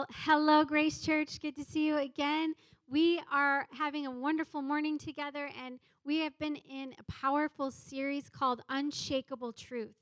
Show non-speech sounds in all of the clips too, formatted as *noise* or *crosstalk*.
Well, hello, Grace Church. Good to see you again. We are having a wonderful morning together, and we have been in a powerful series called Unshakable Truth.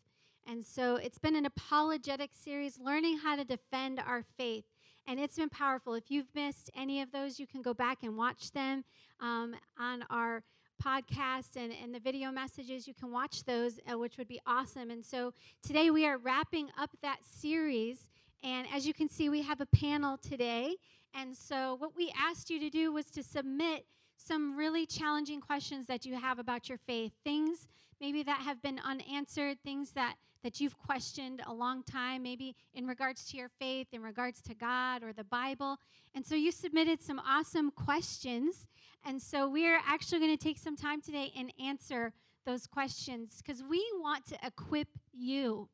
And so it's been an apologetic series, learning how to defend our faith. And it's been powerful. If you've missed any of those, you can go back and watch them um, on our podcast and, and the video messages. You can watch those, uh, which would be awesome. And so today we are wrapping up that series. And as you can see, we have a panel today. And so what we asked you to do was to submit some really challenging questions that you have about your faith, things maybe that have been unanswered, things that, that you've questioned a long time, maybe in regards to your faith, in regards to God or the Bible. And so you submitted some awesome questions. And so we're actually going to take some time today and answer those questions because we want to equip you.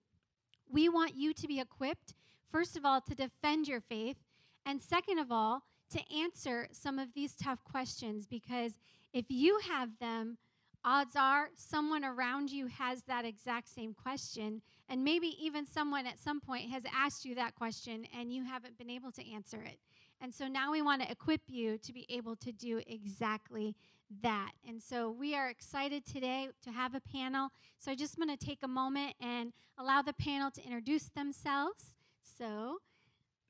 We want you to be equipped, first of all, to defend your faith, and second of all, to answer some of these tough questions because if you have them, odds are someone around you has that exact same question, and maybe even someone at some point has asked you that question and you haven't been able to answer it. And so now we want to equip you to be able to do exactly that. And so we are excited today to have a panel. So I just want to take a moment and allow the panel to introduce themselves. So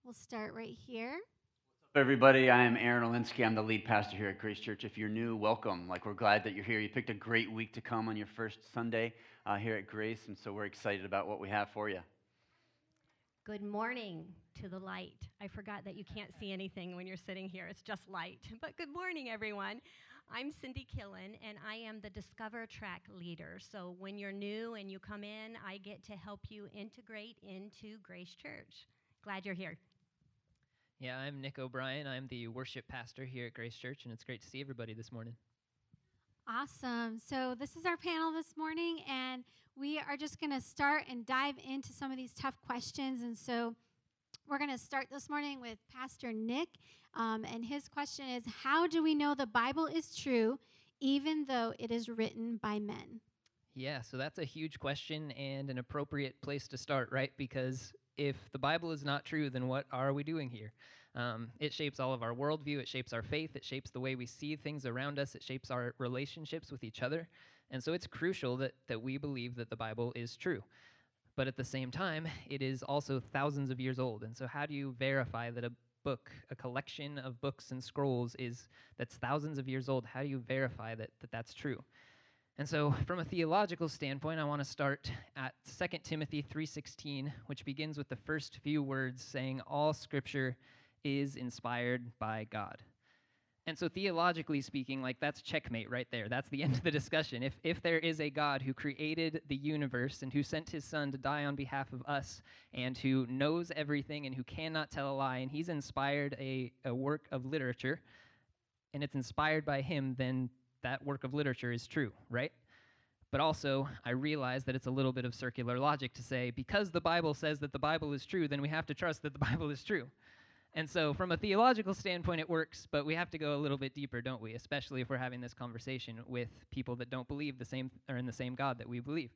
we'll start right here everybody. I am Aaron Olinsky. I'm the lead pastor here at Grace Church. If you're new, welcome. Like, we're glad that you're here. You picked a great week to come on your first Sunday uh, here at Grace, and so we're excited about what we have for you. Good morning to the light. I forgot that you can't see anything when you're sitting here, it's just light. *laughs* But good morning, everyone. I'm Cindy Killen, and I am the Discover Track leader. So when you're new and you come in, I get to help you integrate into Grace Church. Glad you're here. Yeah, I'm Nick O'Brien. I'm the worship pastor here at Grace Church, and it's great to see everybody this morning. Awesome. So, this is our panel this morning, and we are just going to start and dive into some of these tough questions. And so, we're going to start this morning with Pastor Nick. Um, and his question is How do we know the Bible is true, even though it is written by men? Yeah, so that's a huge question and an appropriate place to start, right? Because if the Bible is not true, then what are we doing here? Um, it shapes all of our worldview, it shapes our faith, it shapes the way we see things around us, it shapes our relationships with each other. And so it's crucial that, that we believe that the Bible is true. But at the same time, it is also thousands of years old. And so, how do you verify that a book, a collection of books and scrolls, is that's thousands of years old? How do you verify that, that that's true? And so from a theological standpoint, I want to start at 2 Timothy 3:16, which begins with the first few words saying all scripture is inspired by God. And so theologically speaking, like that's checkmate right there. That's the *laughs* end of the discussion. If if there is a God who created the universe and who sent his son to die on behalf of us and who knows everything and who cannot tell a lie and he's inspired a, a work of literature and it's inspired by him, then that work of literature is true, right? But also, I realize that it's a little bit of circular logic to say, because the Bible says that the Bible is true, then we have to trust that the *laughs* Bible is true. And so, from a theological standpoint, it works, but we have to go a little bit deeper, don't we? Especially if we're having this conversation with people that don't believe the same or in the same God that we believe.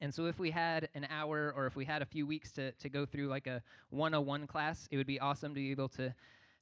And so, if we had an hour or if we had a few weeks to, to go through like a 101 class, it would be awesome to be able to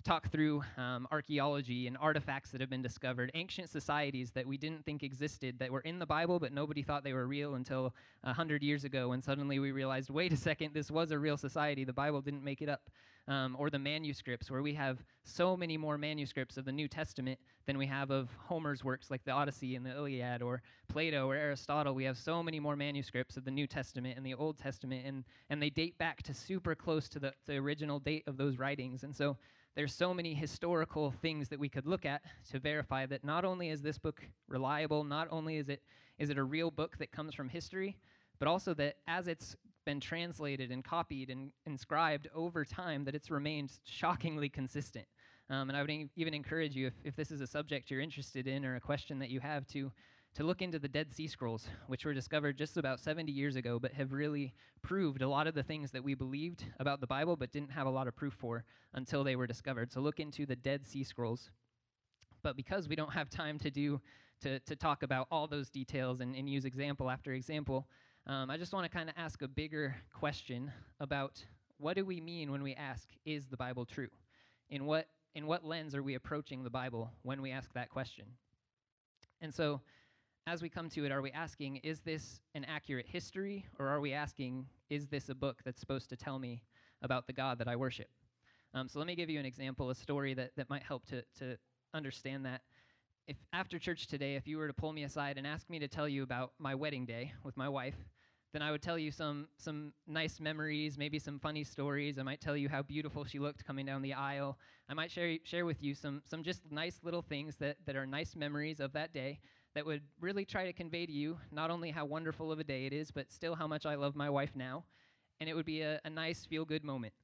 talk through um, archaeology and artifacts that have been discovered, ancient societies that we didn't think existed, that were in the Bible, but nobody thought they were real until 100 years ago when suddenly we realized wait a second, this was a real society. The Bible didn't make it up. Um, or the manuscripts, where we have so many more manuscripts of the New Testament than we have of Homer's works like the Odyssey and the Iliad, or Plato or Aristotle. We have so many more manuscripts of the New Testament and the Old Testament, and, and they date back to super close to the, the original date of those writings. And so there's so many historical things that we could look at to verify that not only is this book reliable, not only is it is it a real book that comes from history, but also that as it's been translated and copied and inscribed over time, that it's remained shockingly consistent. Um, and I would even encourage you, if, if this is a subject you're interested in or a question that you have, to to look into the Dead Sea Scrolls, which were discovered just about 70 years ago, but have really proved a lot of the things that we believed about the Bible, but didn't have a lot of proof for until they were discovered. So look into the Dead Sea Scrolls. But because we don't have time to do to, to talk about all those details and, and use example after example, um, I just want to kind of ask a bigger question about what do we mean when we ask, is the Bible true? In what, in what lens are we approaching the Bible when we ask that question? And so, as we come to it, are we asking, is this an accurate history? Or are we asking, is this a book that's supposed to tell me about the God that I worship? Um, so let me give you an example, a story that, that might help to, to understand that. If after church today, if you were to pull me aside and ask me to tell you about my wedding day with my wife, then I would tell you some some nice memories, maybe some funny stories. I might tell you how beautiful she looked coming down the aisle. I might share share with you some some just nice little things that that are nice memories of that day that would really try to convey to you not only how wonderful of a day it is, but still how much I love my wife now. And it would be a, a nice feel good moment.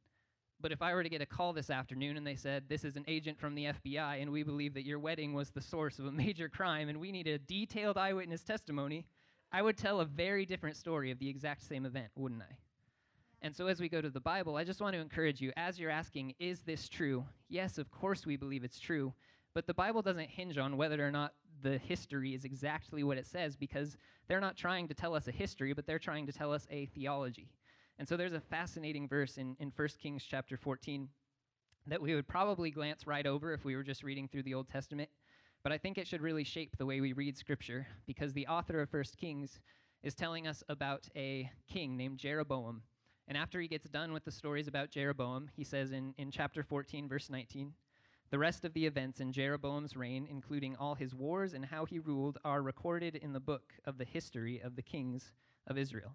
But if I were to get a call this afternoon and they said, This is an agent from the FBI, and we believe that your wedding was the source of a *laughs* major crime, and we need a detailed eyewitness testimony, I would tell a very different story of the exact same event, wouldn't I? And so, as we go to the Bible, I just want to encourage you as you're asking, Is this true? Yes, of course we believe it's true. But the Bible doesn't hinge on whether or not the history is exactly what it says because they're not trying to tell us a history, but they're trying to tell us a theology. And so there's a fascinating verse in, in 1 Kings chapter 14 that we would probably glance right over if we were just reading through the Old Testament. But I think it should really shape the way we read Scripture because the author of 1 Kings is telling us about a king named Jeroboam. And after he gets done with the stories about Jeroboam, he says in, in chapter 14, verse 19, the rest of the events in Jeroboam's reign, including all his wars and how he ruled, are recorded in the book of the history of the kings of Israel.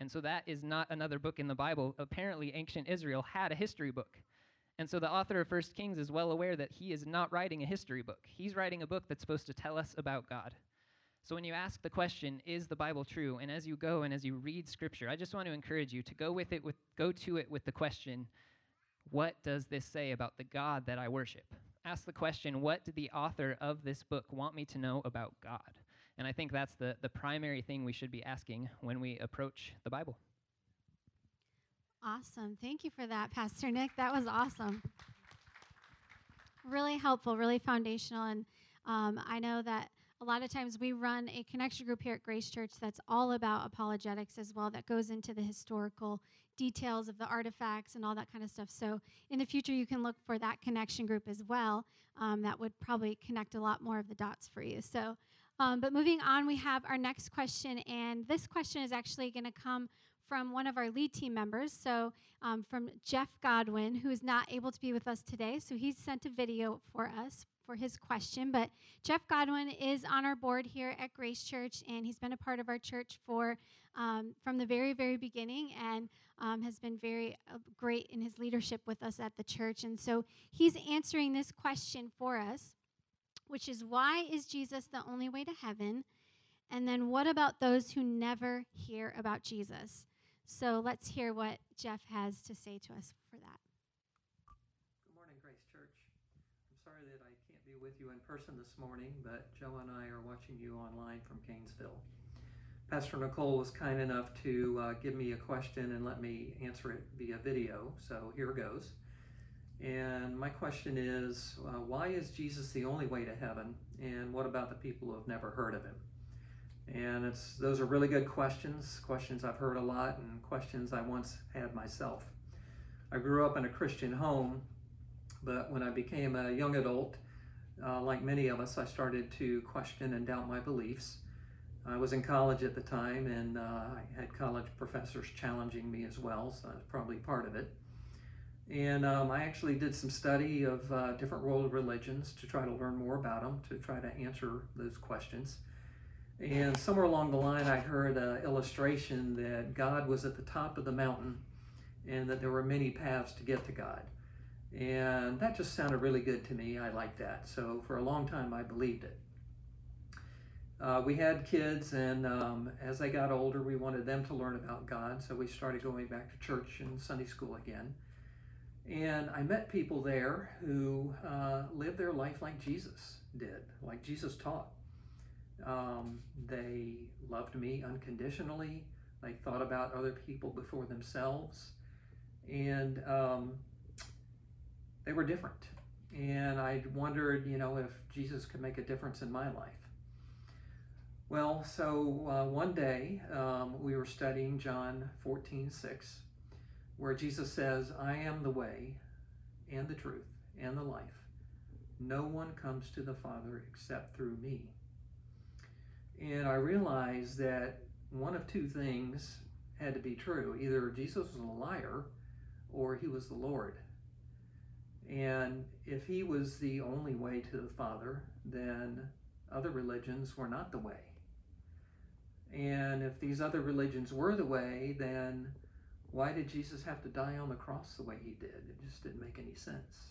And so that is not another book in the Bible. Apparently, ancient Israel had a history book. And so the author of First Kings is well aware that he is not writing a history book. He's writing a book that's supposed to tell us about God. So when you ask the question, is the Bible true? And as you go and as you read scripture, I just want to encourage you to go with it with go to it with the question, what does this say about the God that I worship? Ask the question, what did the author of this book want me to know about God? And I think that's the, the primary thing we should be asking when we approach the Bible. Awesome. Thank you for that, Pastor Nick. That was awesome. Really helpful, really foundational. And um, I know that a lot of times we run a connection group here at Grace Church that's all about apologetics as well, that goes into the historical details of the artifacts and all that kind of stuff. So in the future, you can look for that connection group as well. Um, that would probably connect a lot more of the dots for you. So um, but moving on, we have our next question, and this question is actually going to come from one of our lead team members. So, um, from Jeff Godwin, who is not able to be with us today. So, he's sent a video for us for his question. But Jeff Godwin is on our board here at Grace Church, and he's been a part of our church for um, from the very, very beginning, and um, has been very uh, great in his leadership with us at the church. And so, he's answering this question for us which is why is Jesus the only way to heaven? And then what about those who never hear about Jesus? So let's hear what Jeff has to say to us for that. Good morning, Grace Church. I'm sorry that I can't be with you in person this morning, but Joe and I are watching you online from Gainesville. Pastor Nicole was kind enough to uh, give me a question and let me answer it via video, so here goes. And my question is uh, why is Jesus the only way to heaven? And what about the people who have never heard of him? And it's those are really good questions, questions I've heard a lot, and questions I once had myself. I grew up in a Christian home, but when I became a young adult, uh, like many of us, I started to question and doubt my beliefs. I was in college at the time, and uh, I had college professors challenging me as well, so that's probably part of it. And um, I actually did some study of uh, different world religions to try to learn more about them, to try to answer those questions. And somewhere along the line, I heard an illustration that God was at the top of the mountain and that there were many paths to get to God. And that just sounded really good to me. I liked that. So for a long time, I believed it. Uh, we had kids, and um, as they got older, we wanted them to learn about God. So we started going back to church and Sunday school again. And I met people there who uh, lived their life like Jesus did, like Jesus taught. Um, they loved me unconditionally. They thought about other people before themselves. And um, they were different. And I wondered, you know, if Jesus could make a difference in my life. Well, so uh, one day um, we were studying John 14, 6 where Jesus says, I am the way and the truth and the life. No one comes to the Father except through me. And I realized that one of two things had to be true either Jesus was a liar or he was the Lord. And if he was the only way to the Father, then other religions were not the way. And if these other religions were the way, then why did Jesus have to die on the cross the way he did? It just didn't make any sense.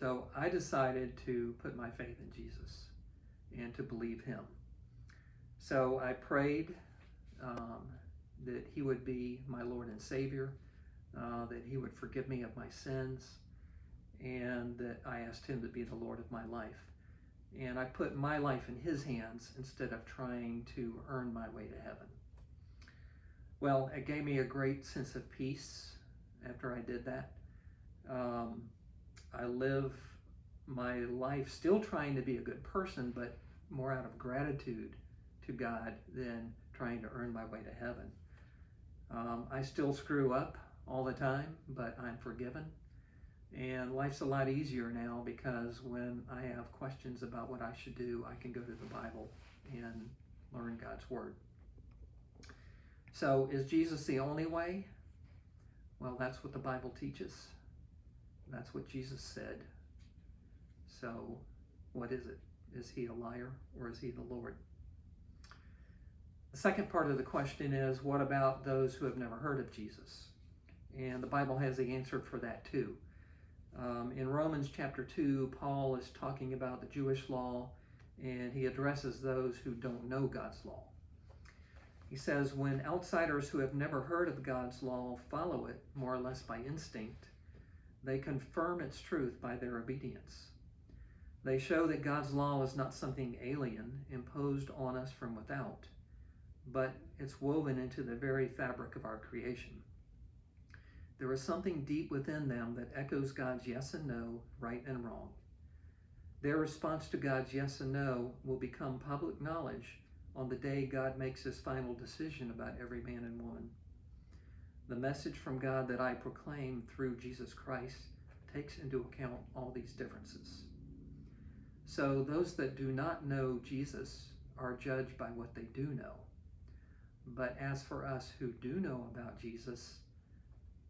So I decided to put my faith in Jesus and to believe him. So I prayed um, that he would be my Lord and Savior, uh, that he would forgive me of my sins, and that I asked him to be the Lord of my life. And I put my life in his hands instead of trying to earn my way to heaven. Well, it gave me a great sense of peace after I did that. Um, I live my life still trying to be a good person, but more out of gratitude to God than trying to earn my way to heaven. Um, I still screw up all the time, but I'm forgiven. And life's a lot easier now because when I have questions about what I should do, I can go to the Bible and learn God's Word. So, is Jesus the only way? Well, that's what the Bible teaches. That's what Jesus said. So, what is it? Is he a liar or is he the Lord? The second part of the question is what about those who have never heard of Jesus? And the Bible has the answer for that too. Um, in Romans chapter 2, Paul is talking about the Jewish law and he addresses those who don't know God's law. He says, When outsiders who have never heard of God's law follow it, more or less by instinct, they confirm its truth by their obedience. They show that God's law is not something alien imposed on us from without, but it's woven into the very fabric of our creation. There is something deep within them that echoes God's yes and no, right and wrong. Their response to God's yes and no will become public knowledge on the day God makes his final decision about every man and woman. The message from God that I proclaim through Jesus Christ takes into account all these differences. So those that do not know Jesus are judged by what they do know. But as for us who do know about Jesus,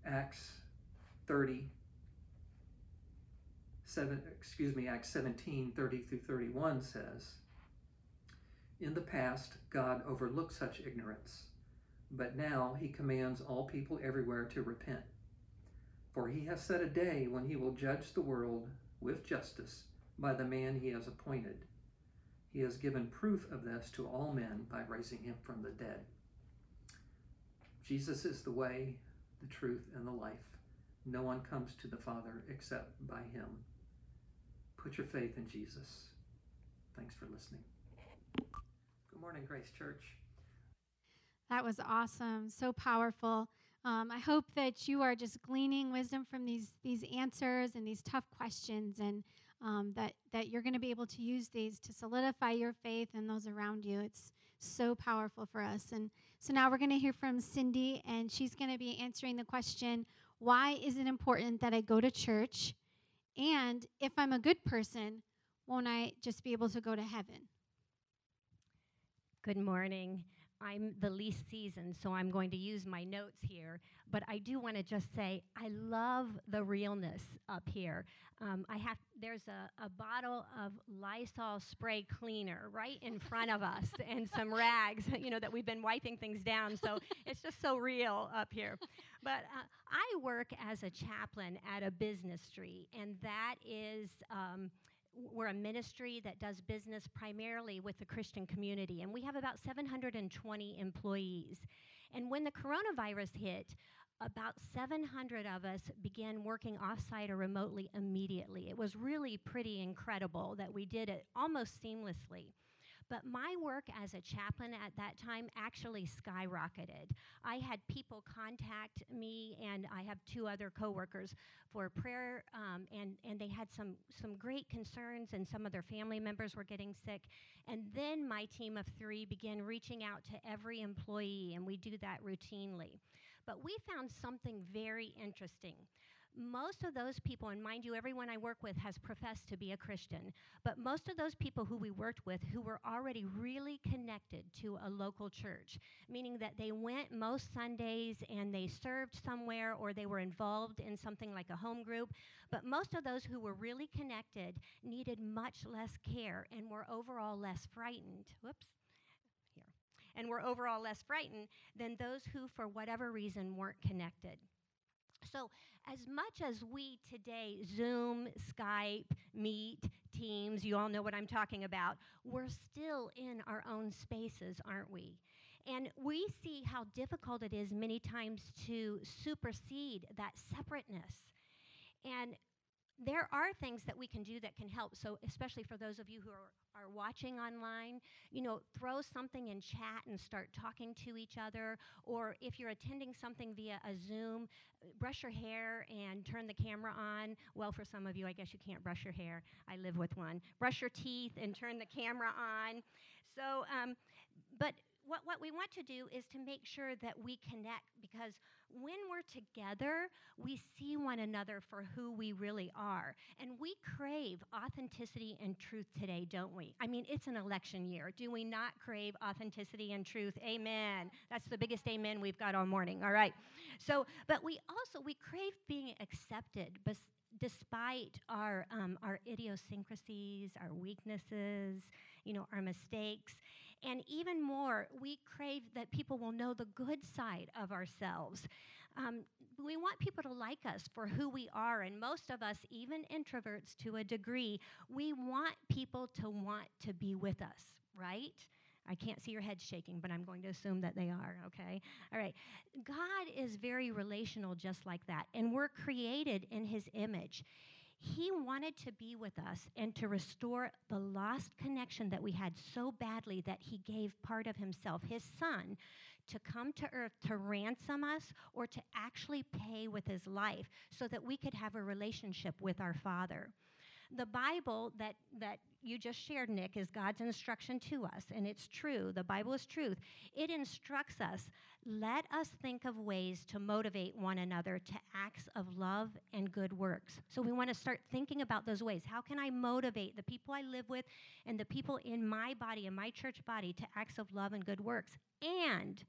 Acts 30, 7, excuse me, Acts 17, 30 through 31 says, In the past, God overlooked such ignorance, but now he commands all people everywhere to repent. For he has set a day when he will judge the world with justice by the man he has appointed. He has given proof of this to all men by raising him from the dead. Jesus is the way, the truth, and the life. No one comes to the Father except by him. Put your faith in Jesus. Thanks for listening. Good morning, Grace Church. That was awesome. So powerful. Um, I hope that you are just gleaning wisdom from these these answers and these tough questions, and um, that that you're going to be able to use these to solidify your faith and those around you. It's so powerful for us. And so now we're going to hear from Cindy, and she's going to be answering the question: Why is it important that I go to church? And if I'm a good person, won't I just be able to go to heaven? Good morning. I'm the least seasoned, so I'm going to use my notes here. But I do want to just say I love the realness up here. Um, I have there's a, a bottle of Lysol spray cleaner right in front of us, *laughs* and some rags, you know, that we've been wiping things down. So it's just so real up here. But uh, I work as a chaplain at a business street, and that is. Um, we're a ministry that does business primarily with the Christian community, and we have about 720 employees. And when the coronavirus hit, about 700 of us began working offsite or remotely immediately. It was really pretty incredible that we did it almost seamlessly. But my work as a chaplain at that time actually skyrocketed. I had people contact me, and I have two other coworkers for prayer, um, and and they had some some great concerns, and some of their family members were getting sick. And then my team of three began reaching out to every employee, and we do that routinely. But we found something very interesting. Most of those people, and mind you, everyone I work with has professed to be a Christian, but most of those people who we worked with who were already really connected to a local church, meaning that they went most Sundays and they served somewhere or they were involved in something like a home group, but most of those who were really connected needed much less care and were overall less frightened. Whoops. And were overall less frightened than those who, for whatever reason, weren't connected. So, as much as we today Zoom, Skype, Meet, Teams, you all know what I'm talking about, we're still in our own spaces, aren't we? And we see how difficult it is many times to supersede that separateness. And there are things that we can do that can help. So, especially for those of you who are, are watching online, you know, throw something in chat and start talking to each other. Or if you're attending something via a Zoom, brush your hair and turn the camera on. Well, for some of you, I guess you can't brush your hair. I live with one. Brush your teeth and turn the camera on. So, um, but what, what we want to do is to make sure that we connect because when we're together, we see one another for who we really are. And we crave authenticity and truth today, don't we? I mean, it's an election year. Do we not crave authenticity and truth? Amen. That's the biggest amen we've got all morning. All right. So, but we also we crave being accepted, but despite our um, our idiosyncrasies, our weaknesses, you know, our mistakes. And even more, we crave that people will know the good side of ourselves. Um, we want people to like us for who we are, and most of us, even introverts to a degree, we want people to want to be with us, right? I can't see your head shaking, but I'm going to assume that they are, okay? All right. God is very relational, just like that, and we're created in His image. He wanted to be with us and to restore the lost connection that we had so badly that He gave part of Himself, His Son, to come to earth to ransom us or to actually pay with His life so that we could have a relationship with our Father. The Bible that, that you just shared, Nick, is God's instruction to us, and it's true. The Bible is truth. It instructs us let us think of ways to motivate one another to acts of love and good works. So we want to start thinking about those ways. How can I motivate the people I live with and the people in my body, in my church body, to acts of love and good works? And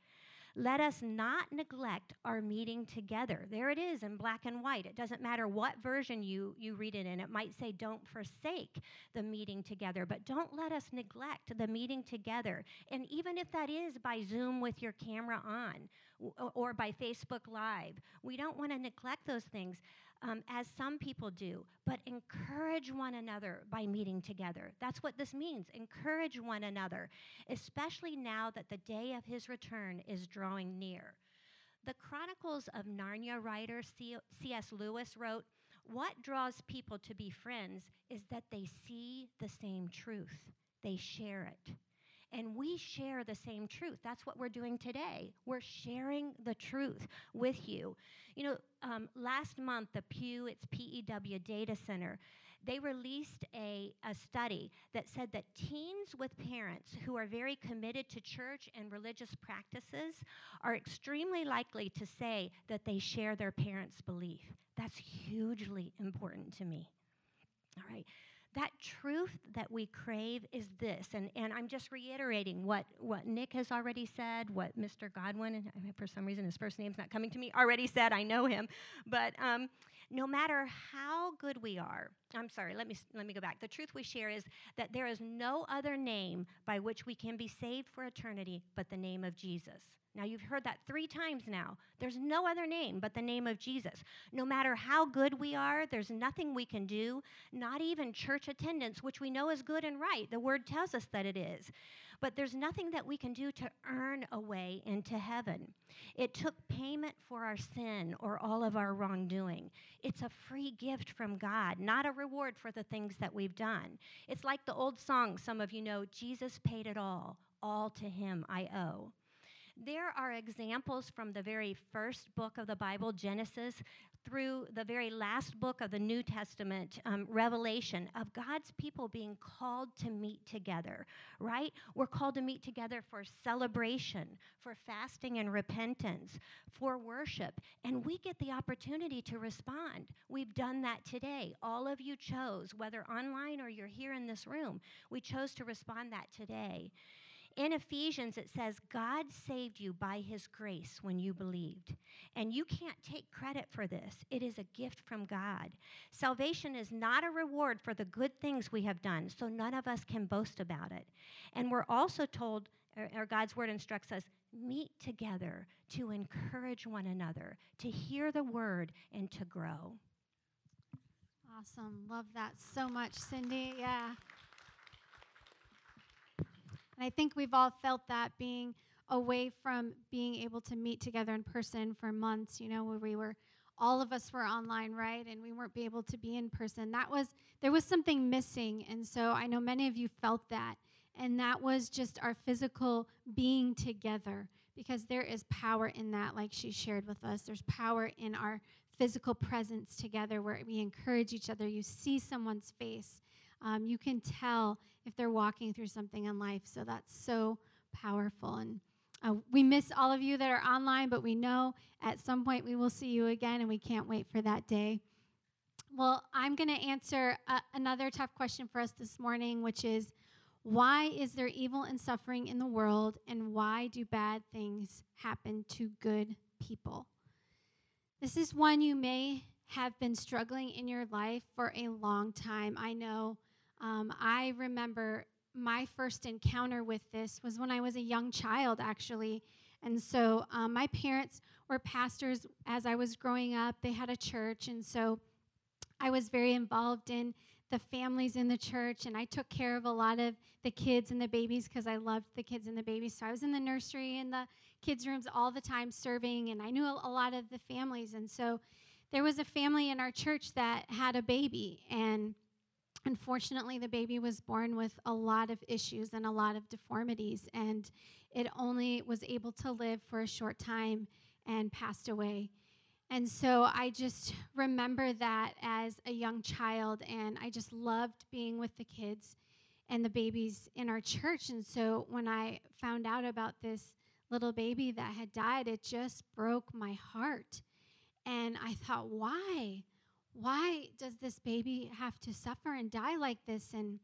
let us not neglect our meeting together. There it is in black and white. It doesn't matter what version you, you read it in. It might say, don't forsake the meeting together, but don't let us neglect the meeting together. And even if that is by Zoom with your camera on or by Facebook Live, we don't want to neglect those things um, as some people do, but encourage one another by meeting together. That's what this means. Encourage one another, especially now that the day of his return is drawing near. The Chronicles of Narnia writer C.S. Lewis wrote, What draws people to be friends is that they see the same truth, they share it and we share the same truth. That's what we're doing today. We're sharing the truth with you. You know, um, last month, the Pew, it's PEW Data Center, they released a, a study that said that teens with parents who are very committed to church and religious practices are extremely likely to say that they share their parents' belief. That's hugely important to me. All right that truth that we crave is this. And, and I'm just reiterating what, what Nick has already said, what Mr. Godwin, and for some reason his first name's not coming to me, already said. I know him. But um, no matter how good we are, I'm sorry, let me, let me go back. The truth we share is that there is no other name by which we can be saved for eternity but the name of Jesus. Now, you've heard that three times now. There's no other name but the name of Jesus. No matter how good we are, there's nothing we can do, not even church attendance, which we know is good and right. The word tells us that it is. But there's nothing that we can do to earn a way into heaven. It took payment for our sin or all of our wrongdoing. It's a free gift from God, not a reward for the things that we've done. It's like the old song some of you know Jesus paid it all, all to him I owe. There are examples from the very first book of the Bible, Genesis, through the very last book of the New Testament, um, Revelation, of God's people being called to meet together, right? We're called to meet together for celebration, for fasting and repentance, for worship, and we get the opportunity to respond. We've done that today. All of you chose, whether online or you're here in this room, we chose to respond that today. In Ephesians, it says, God saved you by his grace when you believed. And you can't take credit for this, it is a gift from God. Salvation is not a reward for the good things we have done, so none of us can boast about it. And we're also told, or, God's word instructs us, meet together to encourage one another, to hear the word, and to grow. Awesome. Love that so much, Cindy. Yeah. And I think we've all felt that being away from being able to meet together in person for months, you know, where we were all of us were online, right? And we weren't be able to be in person. That was there was something missing. And so I know many of you felt that. And that was just our physical being together because there is power in that like she shared with us. There's power in our physical presence together where we encourage each other. You see someone's face um, you can tell if they're walking through something in life. So that's so powerful. And uh, we miss all of you that are online, but we know at some point we will see you again, and we can't wait for that day. Well, I'm going to answer uh, another tough question for us this morning, which is why is there evil and suffering in the world, and why do bad things happen to good people? This is one you may have been struggling in your life for a long time. I know um, I remember my first encounter with this was when I was a young child, actually. And so um, my parents were pastors as I was growing up. They had a church. And so I was very involved in the families in the church. And I took care of a lot of the kids and the babies because I loved the kids and the babies. So I was in the nursery and the kids' rooms all the time serving. And I knew a lot of the families. And so there was a family in our church that had a baby. And Unfortunately, the baby was born with a lot of issues and a lot of deformities, and it only was able to live for a short time and passed away. And so I just remember that as a young child, and I just loved being with the kids and the babies in our church. And so when I found out about this little baby that had died, it just broke my heart. And I thought, why? Why does this baby have to suffer and die like this? And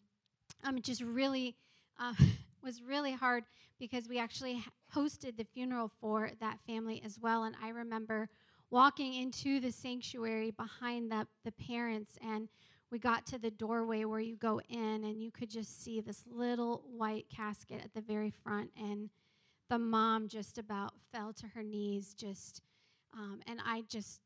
um, it just really uh, *laughs* was really hard because we actually hosted the funeral for that family as well. And I remember walking into the sanctuary behind the, the parents, and we got to the doorway where you go in, and you could just see this little white casket at the very front. And the mom just about fell to her knees, just, um, and I just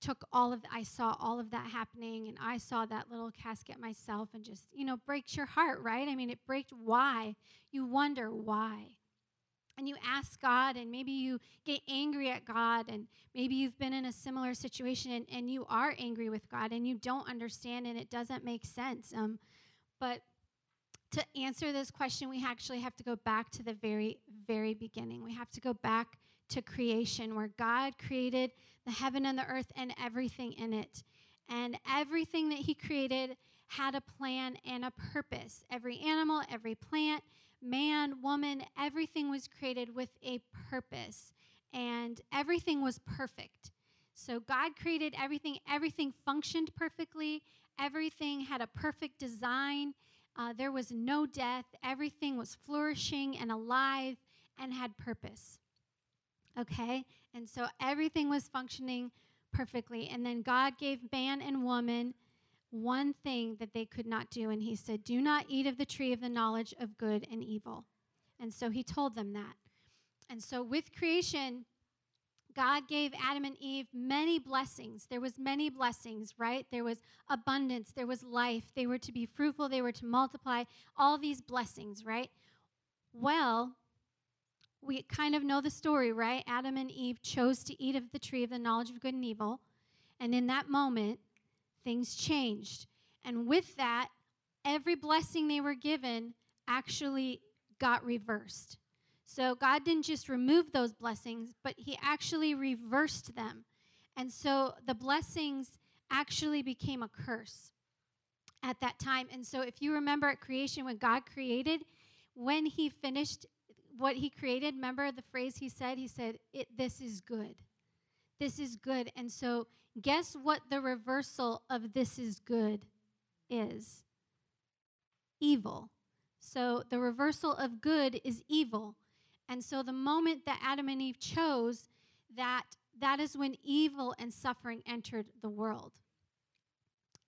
took all of I saw all of that happening and I saw that little casket myself and just, you know, breaks your heart, right? I mean, it breaks why. You wonder why. And you ask God and maybe you get angry at God and maybe you've been in a similar situation and, and you are angry with God and you don't understand and it doesn't make sense. Um, but to answer this question, we actually have to go back to the very, very beginning. We have to go back to creation where God created the heaven and the earth and everything in it. And everything that He created had a plan and a purpose. Every animal, every plant, man, woman, everything was created with a purpose. And everything was perfect. So God created everything, everything functioned perfectly, everything had a perfect design. Uh, there was no death, everything was flourishing and alive and had purpose. Okay? And so everything was functioning perfectly. And then God gave man and woman one thing that they could not do. And He said, Do not eat of the tree of the knowledge of good and evil. And so He told them that. And so with creation, God gave Adam and Eve many blessings. There was many blessings, right? There was abundance, there was life. They were to be fruitful, they were to multiply, all these blessings, right? Well, we kind of know the story, right? Adam and Eve chose to eat of the tree of the knowledge of good and evil. And in that moment, things changed. And with that, every blessing they were given actually got reversed. So God didn't just remove those blessings, but He actually reversed them. And so the blessings actually became a curse at that time. And so if you remember at creation, when God created, when he finished what he created, remember the phrase he said? He said, This is good. This is good. And so, guess what the reversal of this is good is? Evil. So, the reversal of good is evil. And so, the moment that Adam and Eve chose, that that is when evil and suffering entered the world.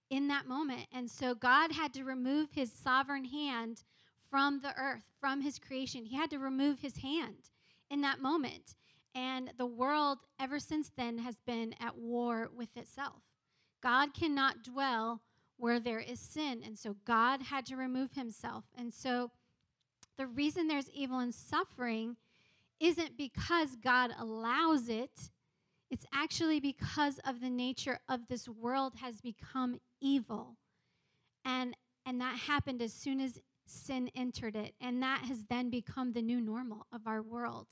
In that moment. And so, God had to remove his sovereign hand from the earth, from his creation. He had to remove his hand in that moment. And the world, ever since then, has been at war with itself. God cannot dwell where there is sin. And so God had to remove himself. And so the reason there's evil and suffering isn't because God allows it, it's actually because of the nature of this world has become evil. And and that happened as soon as sin entered it. And that has then become the new normal of our world.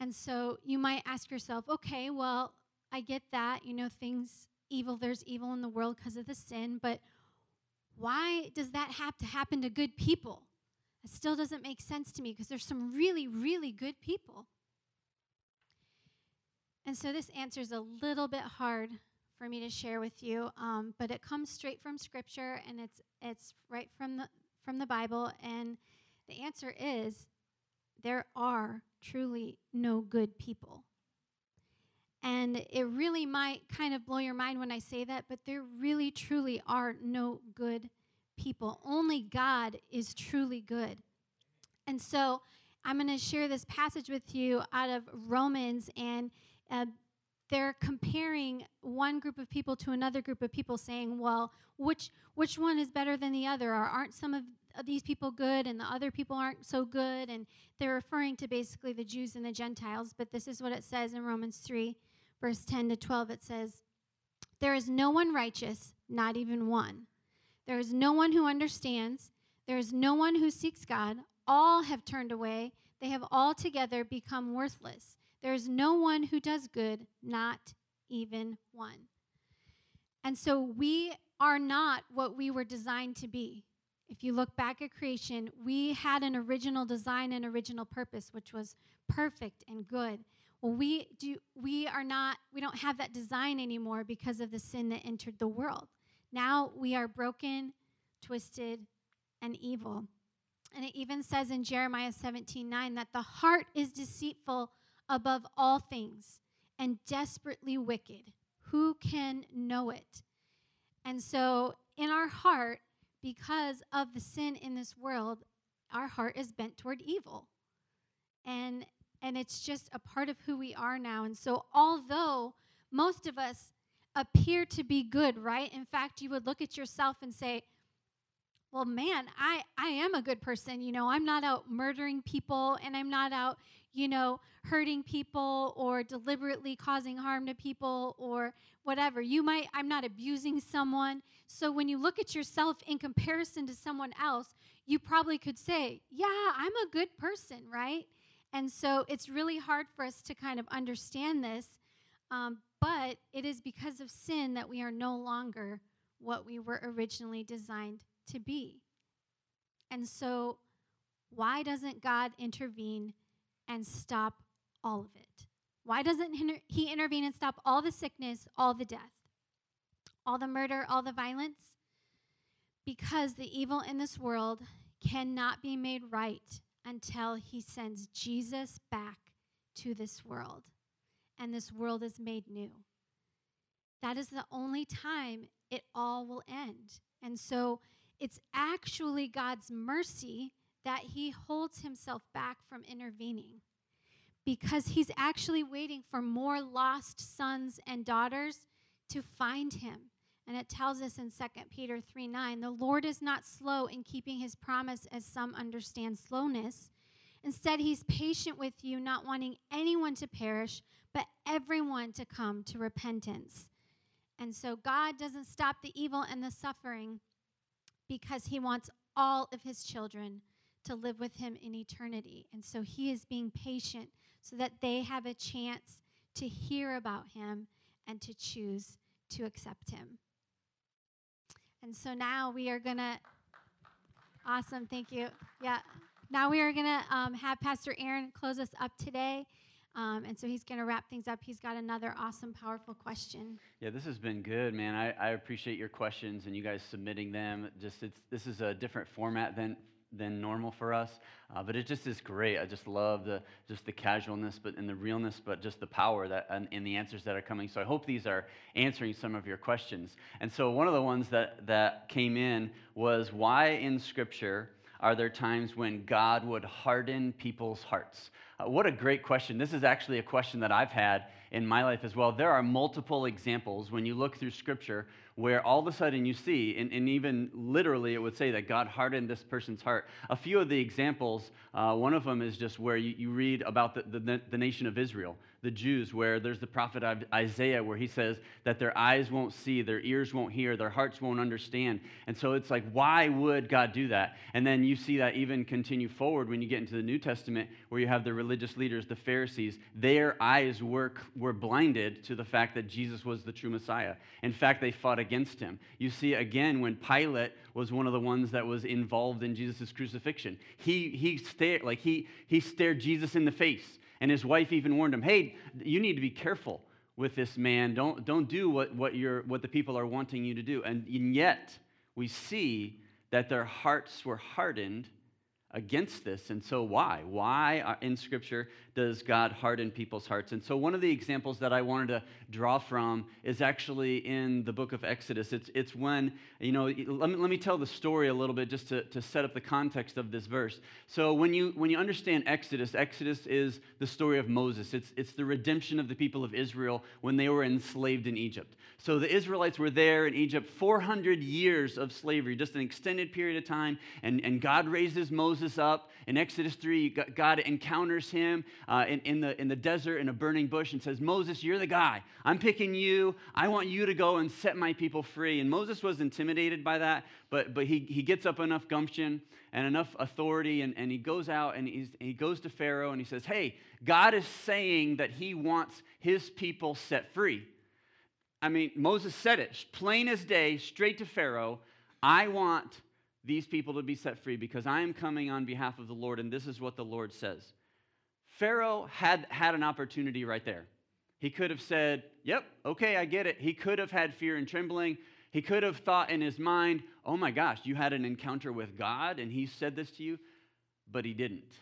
And so you might ask yourself, okay, well, I get that. You know, things, evil, there's evil in the world because of the sin, but why does that have to happen to good people? It still doesn't make sense to me because there's some really, really good people. And so this answer is a little bit hard for me to share with you, um, but it comes straight from Scripture and it's it's right from the from the Bible, and the answer is there are truly no good people. And it really might kind of blow your mind when I say that, but there really, truly are no good people. Only God is truly good. And so I'm going to share this passage with you out of Romans, and uh, they're comparing one group of people to another group of people, saying, "Well, which which one is better than the other? Or aren't some of these people good and the other people aren't so good?" And they're referring to basically the Jews and the Gentiles. But this is what it says in Romans three, verse ten to twelve. It says, "There is no one righteous, not even one. There is no one who understands. There is no one who seeks God. All have turned away. They have altogether become worthless." There is no one who does good, not even one. And so we are not what we were designed to be. If you look back at creation, we had an original design and original purpose, which was perfect and good. Well, we do we are not we don't have that design anymore because of the sin that entered the world. Now we are broken, twisted, and evil. And it even says in Jeremiah 17 9 that the heart is deceitful above all things and desperately wicked. Who can know it? And so, in our heart, because of the sin in this world, our heart is bent toward evil. And and it's just a part of who we are now. And so, although most of us appear to be good, right? In fact, you would look at yourself and say, well, man, I, I am a good person. You know, I'm not out murdering people and I'm not out, you know, hurting people or deliberately causing harm to people or whatever. You might, I'm not abusing someone. So when you look at yourself in comparison to someone else, you probably could say, yeah, I'm a good person, right? And so it's really hard for us to kind of understand this. Um, but it is because of sin that we are no longer what we were originally designed to be. And so, why doesn't God intervene and stop all of it? Why doesn't He intervene and stop all the sickness, all the death, all the murder, all the violence? Because the evil in this world cannot be made right until He sends Jesus back to this world and this world is made new. That is the only time it all will end. And so it's actually God's mercy that he holds himself back from intervening because he's actually waiting for more lost sons and daughters to find him. And it tells us in 2 Peter 3 9, the Lord is not slow in keeping his promise, as some understand slowness. Instead, he's patient with you, not wanting anyone to perish, but everyone to come to repentance. And so God doesn't stop the evil and the suffering because he wants all of his children to live with him in eternity. And so he is being patient so that they have a chance to hear about him and to choose to accept him. And so now we are going to, awesome, thank you. Yeah. Now we are going to um, have Pastor Aaron close us up today. Um, and so he's going to wrap things up. He's got another awesome, powerful question. Yeah, this has been good, man. I, I appreciate your questions and you guys submitting them. Just it's this is a different format than than normal for us, uh, but it just is great. I just love the just the casualness, but and the realness, but just the power that and, and the answers that are coming. So I hope these are answering some of your questions. And so one of the ones that that came in was why in Scripture are there times when God would harden people's hearts? Uh, what a great question. This is actually a question that I've had in my life as well. There are multiple examples when you look through Scripture where all of a sudden you see, and, and even literally it would say that God hardened this person's heart. A few of the examples, uh, one of them is just where you, you read about the, the, the nation of Israel the Jews, where there's the prophet Isaiah, where he says that their eyes won't see, their ears won't hear, their hearts won't understand. And so it's like, why would God do that? And then you see that even continue forward when you get into the New Testament, where you have the religious leaders, the Pharisees, their eyes were, were blinded to the fact that Jesus was the true Messiah. In fact, they fought against him. You see again when Pilate was one of the ones that was involved in Jesus' crucifixion. He, he stared, like he, he stared Jesus in the face and his wife even warned him, hey, you need to be careful with this man. Don't, don't do what, what, you're, what the people are wanting you to do. And, and yet, we see that their hearts were hardened against this. And so, why? Why uh, in Scripture does God harden people's hearts? And so, one of the examples that I wanted to draw from is actually in the book of Exodus. It's, it's when, you know, let me, let me tell the story a little bit just to, to set up the context of this verse. So, when you, when you understand Exodus, Exodus is the story of Moses, it's, it's the redemption of the people of Israel when they were enslaved in Egypt. So, the Israelites were there in Egypt 400 years of slavery, just an extended period of time, and, and God raises Moses up. In Exodus 3, God encounters him uh, in, in, the, in the desert in a burning bush and says, Moses, you're the guy. I'm picking you. I want you to go and set my people free. And Moses was intimidated by that, but, but he, he gets up enough gumption and enough authority, and, and he goes out and, and he goes to Pharaoh and he says, Hey, God is saying that he wants his people set free. I mean, Moses said it plain as day, straight to Pharaoh. I want these people to be set free because I am coming on behalf of the Lord, and this is what the Lord says. Pharaoh had, had an opportunity right there. He could have said, Yep, okay, I get it. He could have had fear and trembling. He could have thought in his mind, Oh my gosh, you had an encounter with God and he said this to you, but he didn't.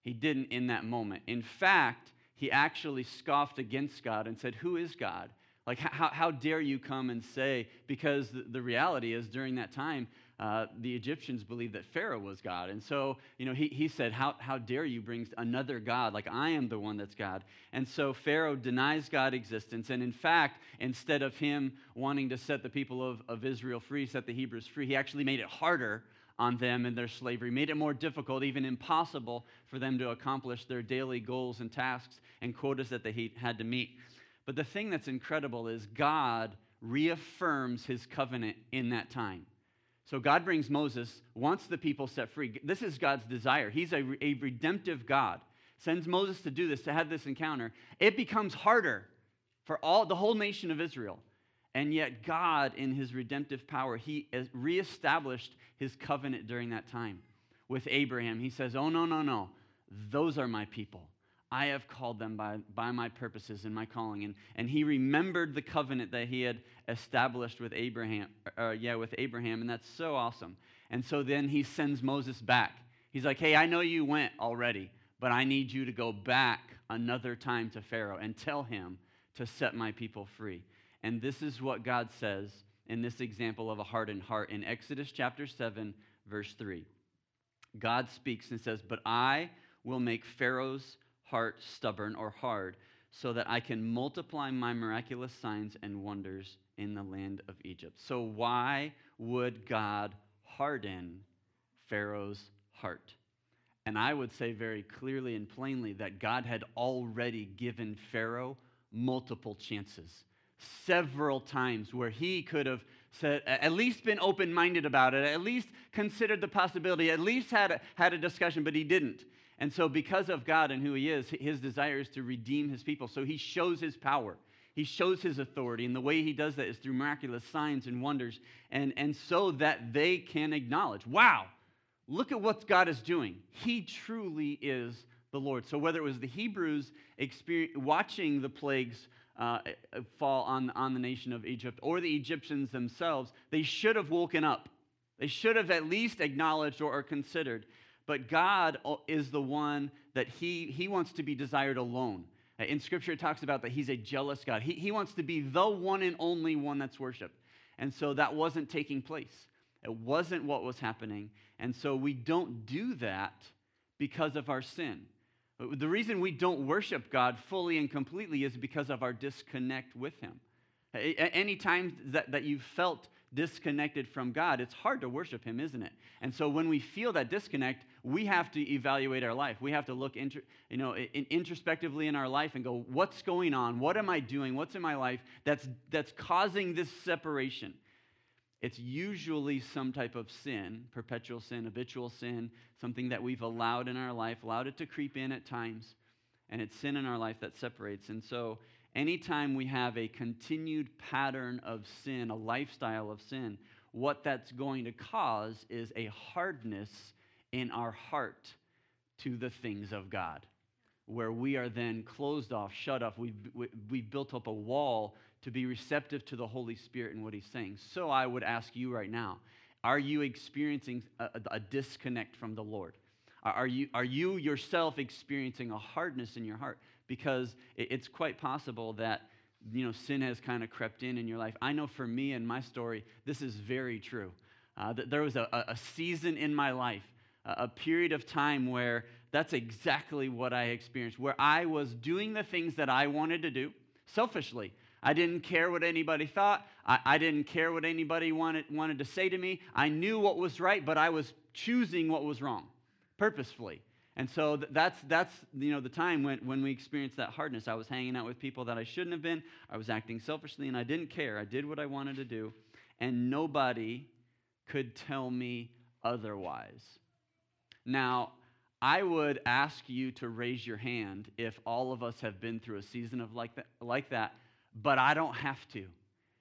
He didn't in that moment. In fact, he actually scoffed against God and said, Who is God? Like, how, how dare you come and say, because the, reality is during that time, uh, the Egyptians believed that Pharaoh was God. And so, you know, he, he said, how, how dare you bring another God? Like, I am the one that's God. And so Pharaoh denies God existence. And in fact, instead of him wanting to set the people of, of Israel free, set the Hebrews free, he actually made it harder on them and their slavery, made it more difficult, even impossible for them to accomplish their daily goals and tasks and quotas that they had to meet. But the thing that's incredible is God reaffirms his covenant in that time. So God brings Moses, wants the people set free. This is God's desire. He's a, a redemptive God. Sends Moses to do this, to have this encounter. It becomes harder for all the whole nation of Israel. And yet God, in his redemptive power, he reestablished his covenant during that time with Abraham. He says, Oh, no, no, no. Those are my people. I have called them by, by my purposes and my calling. And, and he remembered the covenant that he had established with Abraham, uh, yeah, with Abraham, and that's so awesome. And so then he sends Moses back. He's like, hey, I know you went already, but I need you to go back another time to Pharaoh and tell him to set my people free. And this is what God says in this example of a hardened heart in Exodus chapter 7, verse 3. God speaks and says, But I will make Pharaoh's heart stubborn or hard, so that I can multiply my miraculous signs and wonders in the land of Egypt. So, why would God harden Pharaoh's heart? And I would say very clearly and plainly that God had already given Pharaoh multiple chances, several times where he could have said, at least been open minded about it, at least considered the possibility, at least had a, had a discussion, but he didn't. And so, because of God and who He is, His desire is to redeem His people. So, He shows His power. He shows His authority. And the way He does that is through miraculous signs and wonders. And, and so that they can acknowledge, wow, look at what God is doing. He truly is the Lord. So, whether it was the Hebrews watching the plagues uh, fall on, on the nation of Egypt or the Egyptians themselves, they should have woken up. They should have at least acknowledged or, or considered. But God uh, is the one that he, he wants to be desired alone. Uh, in Scripture, it talks about that He's a jealous God. He, he wants to be the one and only one that's worshiped. And so that wasn't taking place. It wasn't what was happening. And so we don't do that because of our sin. The reason we don't worship God fully and completely is because of our disconnect with Him. Any time that, that you've felt disconnected from God, it's hard to worship Him, isn't it? And so when we feel that disconnect, we have to evaluate our life. We have to look intro, you know, introspectively in our life and go, what's going on? What am I doing? What's in my life that's, that's causing this separation? It's usually some type of sin, perpetual sin, habitual sin, something that we've allowed in our life, allowed it to creep in at times, and it's sin in our life that separates. And so, anytime we have a continued pattern of sin, a lifestyle of sin, what that's going to cause is a hardness in our heart to the things of God, where we are then closed off, shut off. We've, we've built up a wall to be receptive to the Holy Spirit and what He's saying. So I would ask you right now are you experiencing a, a disconnect from the Lord? Are you, are you yourself experiencing a hardness in your heart? Because it's quite possible that you know sin has kind of crept in in your life. I know for me and my story, this is very true. Uh, that there was a, a season in my life, a period of time where that's exactly what I experienced, where I was doing the things that I wanted to do selfishly. I didn't care what anybody thought. I, I, didn't care what anybody wanted, wanted to say to me. I knew what was right, but I was choosing what was wrong purposefully. And so that's, that's you know, the time when, when we experienced that hardness. I was hanging out with people that I shouldn't have been. I was acting selfishly, and I didn't care. I did what I wanted to do, and nobody could tell me otherwise. Now, I would ask you to raise your hand if all of us have been through a season of like that, like that but I don't have to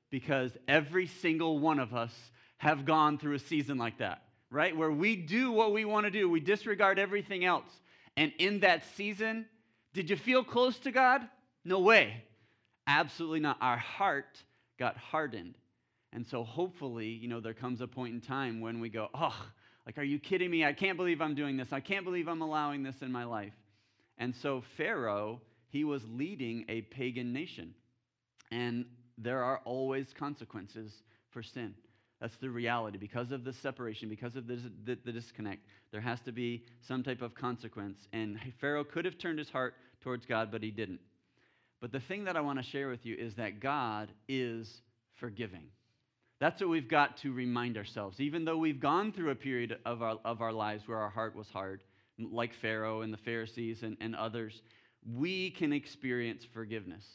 because every single one of us have gone through a season like that, right? Where we do what we want to do, we disregard everything else. And in that season, did you feel close to God? No way. Absolutely not. Our heart got hardened. And so hopefully, you know, there comes a point in time when we go, oh, like, are you kidding me? I can't believe I'm doing this. I can't believe I'm allowing this in my life. And so Pharaoh, he was leading a pagan nation. And there are always consequences for sin. That's the reality. Because of the separation, because of the, the, the, disconnect, there has to be some type of consequence. And Pharaoh could have turned his heart towards God, but he didn't. But the thing that I want to share with you is that God is forgiving. That's what we've got to remind ourselves. Even though we've gone through a period of our, of our lives where our heart was hard, like Pharaoh and the Pharisees and, and others, we can experience forgiveness.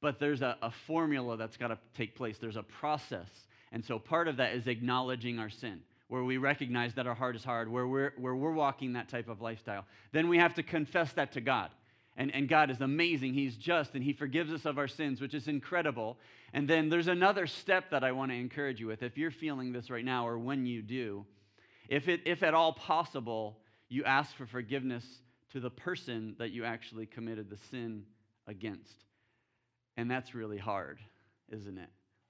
But there's a, a formula that's got to take place, there's a process. And so part of that is acknowledging our sin, where we recognize that our heart is hard, where we're, where we're walking that type of lifestyle. Then we have to confess that to God. And, and God is amazing. He's just and He forgives us of our sins, which is incredible. And then there's another step that I want to encourage you with. If you're feeling this right now, or when you do, if, it, if at all possible, you ask for forgiveness to the person that you actually committed the sin against. And that's really hard, isn't it?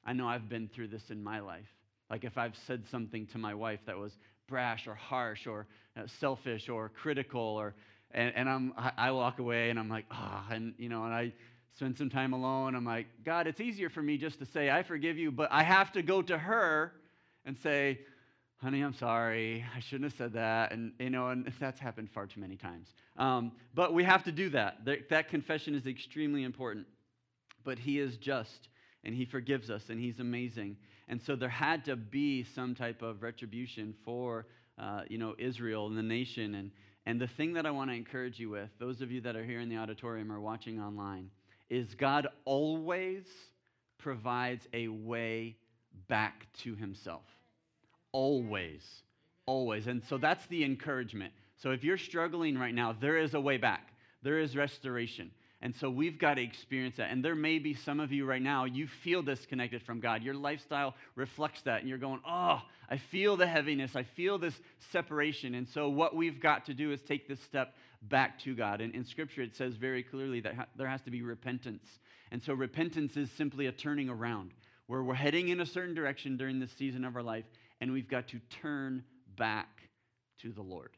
I know I've been through this in my life. Like if I've said something to my wife that was brash or harsh or uh, selfish or critical or and, and I'm I walk away and I'm like, ah, oh, and you know, and I spend some time alone. I'm like, God, it's easier for me just to say I forgive you, but I have to go to her and say, honey, I'm sorry. I shouldn't have said that. And, you know, and that's happened far too many times. Um, but we have to do that. That confession is extremely important but he is just and he forgives us and he's amazing. And so there had to be some type of retribution for uh, you know Israel and the nation. And and the thing that I want to encourage you with, those of you that are here in the auditorium or watching online, is God always provides a way back to himself. Always. Always. And so that's the encouragement. So if you're struggling right now, there is a way back, there is restoration. And so we've got to experience that. And there may be some of you right now, you feel disconnected from God. Your lifestyle reflects that. And you're going, oh, I feel the heaviness. I feel this separation. And so what we've got to do is take this step back to God. And in Scripture, it says very clearly that ha- there has to be repentance. And so repentance is simply a turning around where we're heading in a certain direction during this season of our life, and we've got to turn back to the Lord.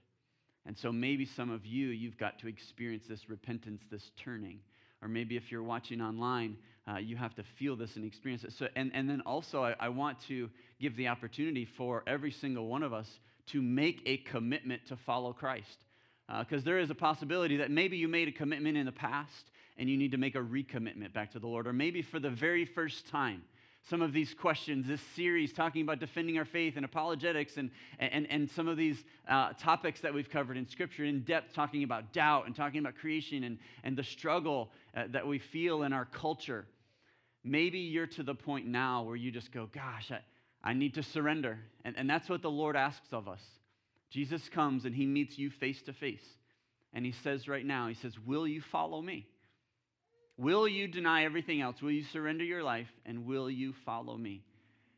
And so maybe some of you, you've got to experience this repentance, this turning. Or maybe if you're watching online, uh, you have to feel this and experience it. So, and, and then also, I, I want to give the opportunity for every single one of us to make a commitment to follow Christ. Because uh, there is a possibility that maybe you made a commitment in the past and you need to make a recommitment back to the Lord. Or maybe for the very first time, some of these questions, this series talking about defending our faith and apologetics, and, and, and some of these uh, topics that we've covered in Scripture in depth, talking about doubt and talking about creation and, and the struggle uh, that we feel in our culture. Maybe you're to the point now where you just go, Gosh, I, I need to surrender. And, and that's what the Lord asks of us. Jesus comes and he meets you face to face. And he says right now, He says, Will you follow me? Will you deny everything else? Will you surrender your life? And will you follow me?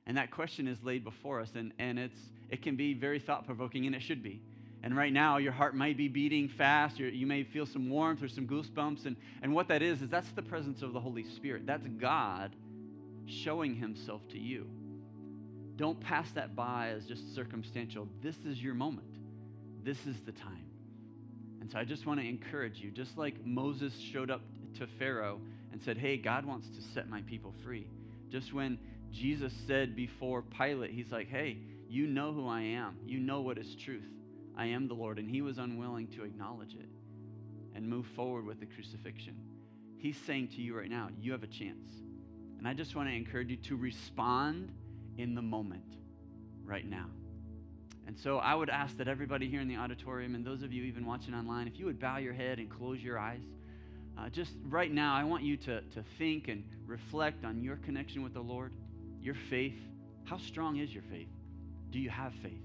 And that question is laid before us, and, and it's, it can be very thought provoking, and it should be. And right now, your heart might be beating fast. You may feel some warmth or some goosebumps. And, and what that is, is that's the presence of the Holy Spirit. That's God showing himself to you. Don't pass that by as just circumstantial. This is your moment. This is the time. And so I just want to encourage you, just like Moses showed up to Pharaoh and said, Hey, God wants to set my people free. Just when Jesus said before Pilate, He's like, Hey, you know who I am. You know what is truth. I am the Lord. And he was unwilling to acknowledge it and move forward with the crucifixion. He's saying to you right now, You have a chance. And I just want to encourage you to respond in the moment right now. And so I would ask that everybody here in the auditorium and those of you even watching online, if you would bow your head and close your eyes. Uh, just right now, I want you to, to think and reflect on your connection with the Lord, your faith. How strong is your faith? Do you have faith?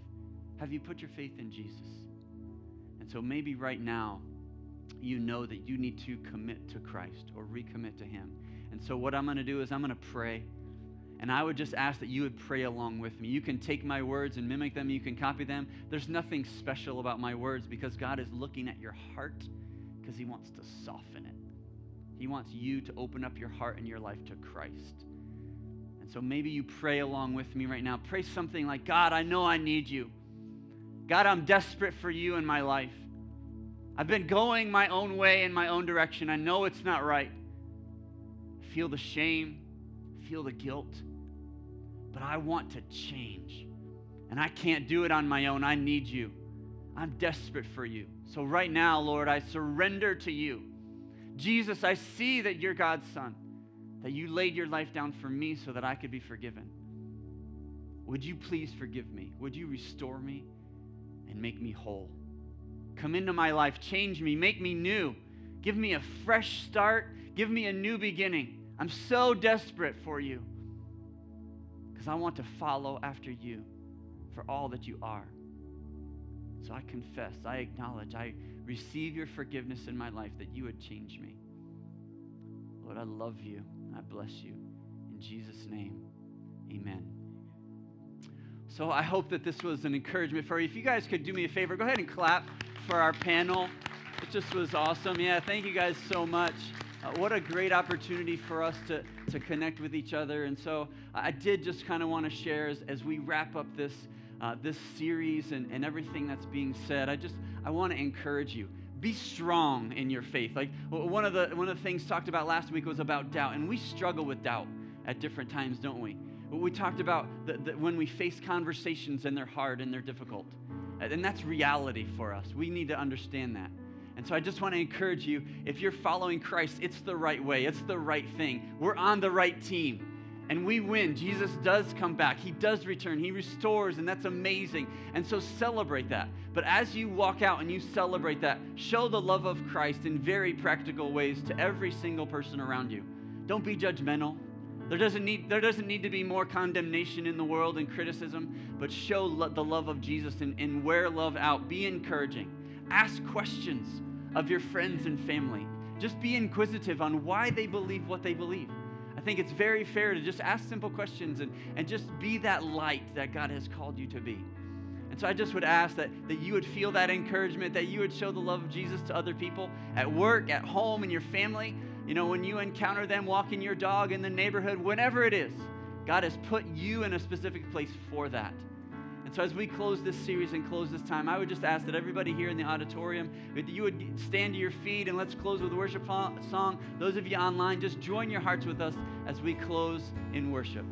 Have you put your faith in Jesus? And so maybe right now, you know that you need to commit to Christ or recommit to Him. And so, what I'm going to do is I'm going to pray. And I would just ask that you would pray along with me. You can take my words and mimic them, you can copy them. There's nothing special about my words because God is looking at your heart because He wants to soften it. He wants you to open up your heart and your life to Christ. And so maybe you pray along with me right now. Pray something like God, I know I need you. God, I'm desperate for you in my life. I've been going my own way in my own direction. I know it's not right. I feel the shame, feel the guilt, but I want to change. And I can't do it on my own. I need you. I'm desperate for you. So, right now, Lord, I surrender to you. Jesus, I see that you're God's Son, that you laid your life down for me so that I could be forgiven. Would you please forgive me? Would you restore me and make me whole? Come into my life, change me, make me new. Give me a fresh start, give me a new beginning. I'm so desperate for you because I want to follow after you for all that you are. So I confess, I acknowledge, I receive your forgiveness in my life that you would change me. Lord, I love you. I bless you. In Jesus' name, amen. So I hope that this was an encouragement for you. If you guys could do me a favor, go ahead and clap for our panel. It just was awesome. Yeah, thank you guys so much. Uh, what a great opportunity for us to, to connect with each other. And so I did just kind of want to share as, as we wrap up this, uh, this series and, and everything that's being said. I just I want to encourage you. Be strong in your faith. Like one of the one of the things talked about last week was about doubt, and we struggle with doubt at different times, don't we? We talked about the, when we face conversations and they're hard and they're difficult, and that's reality for us. We need to understand that. And so I just want to encourage you if you're following Christ, it's the right way, it's the right thing. We're on the right team and we win. Jesus does come back. He does return. He restores, and that's amazing. And so celebrate that. But as you walk out and you celebrate that, show the love of Christ in very practical ways to every single person around you. Don't be judgmental. There doesn't need, there doesn't need to be more condemnation in the world and criticism, but show lo- the love of Jesus and, and wear love out. Be encouraging. ask questions of your friends and family. Just be inquisitive on why they believe what they believe. I think it's very fair to just ask simple questions and, and just be that light that God has called you to be. And so I just would ask that, that you would feel that encouragement, that you would show the love of Jesus to other people at work, at home, in your family. You know, when you encounter them walking your dog in the neighborhood, whenever it is, God has put you in a specific place for that. And so, as we close this series and close this time, I would just ask that everybody here in the auditorium, that you would stand to your feet and let's close with a worship song. Those of you online, just join your hearts with us as we close in worship.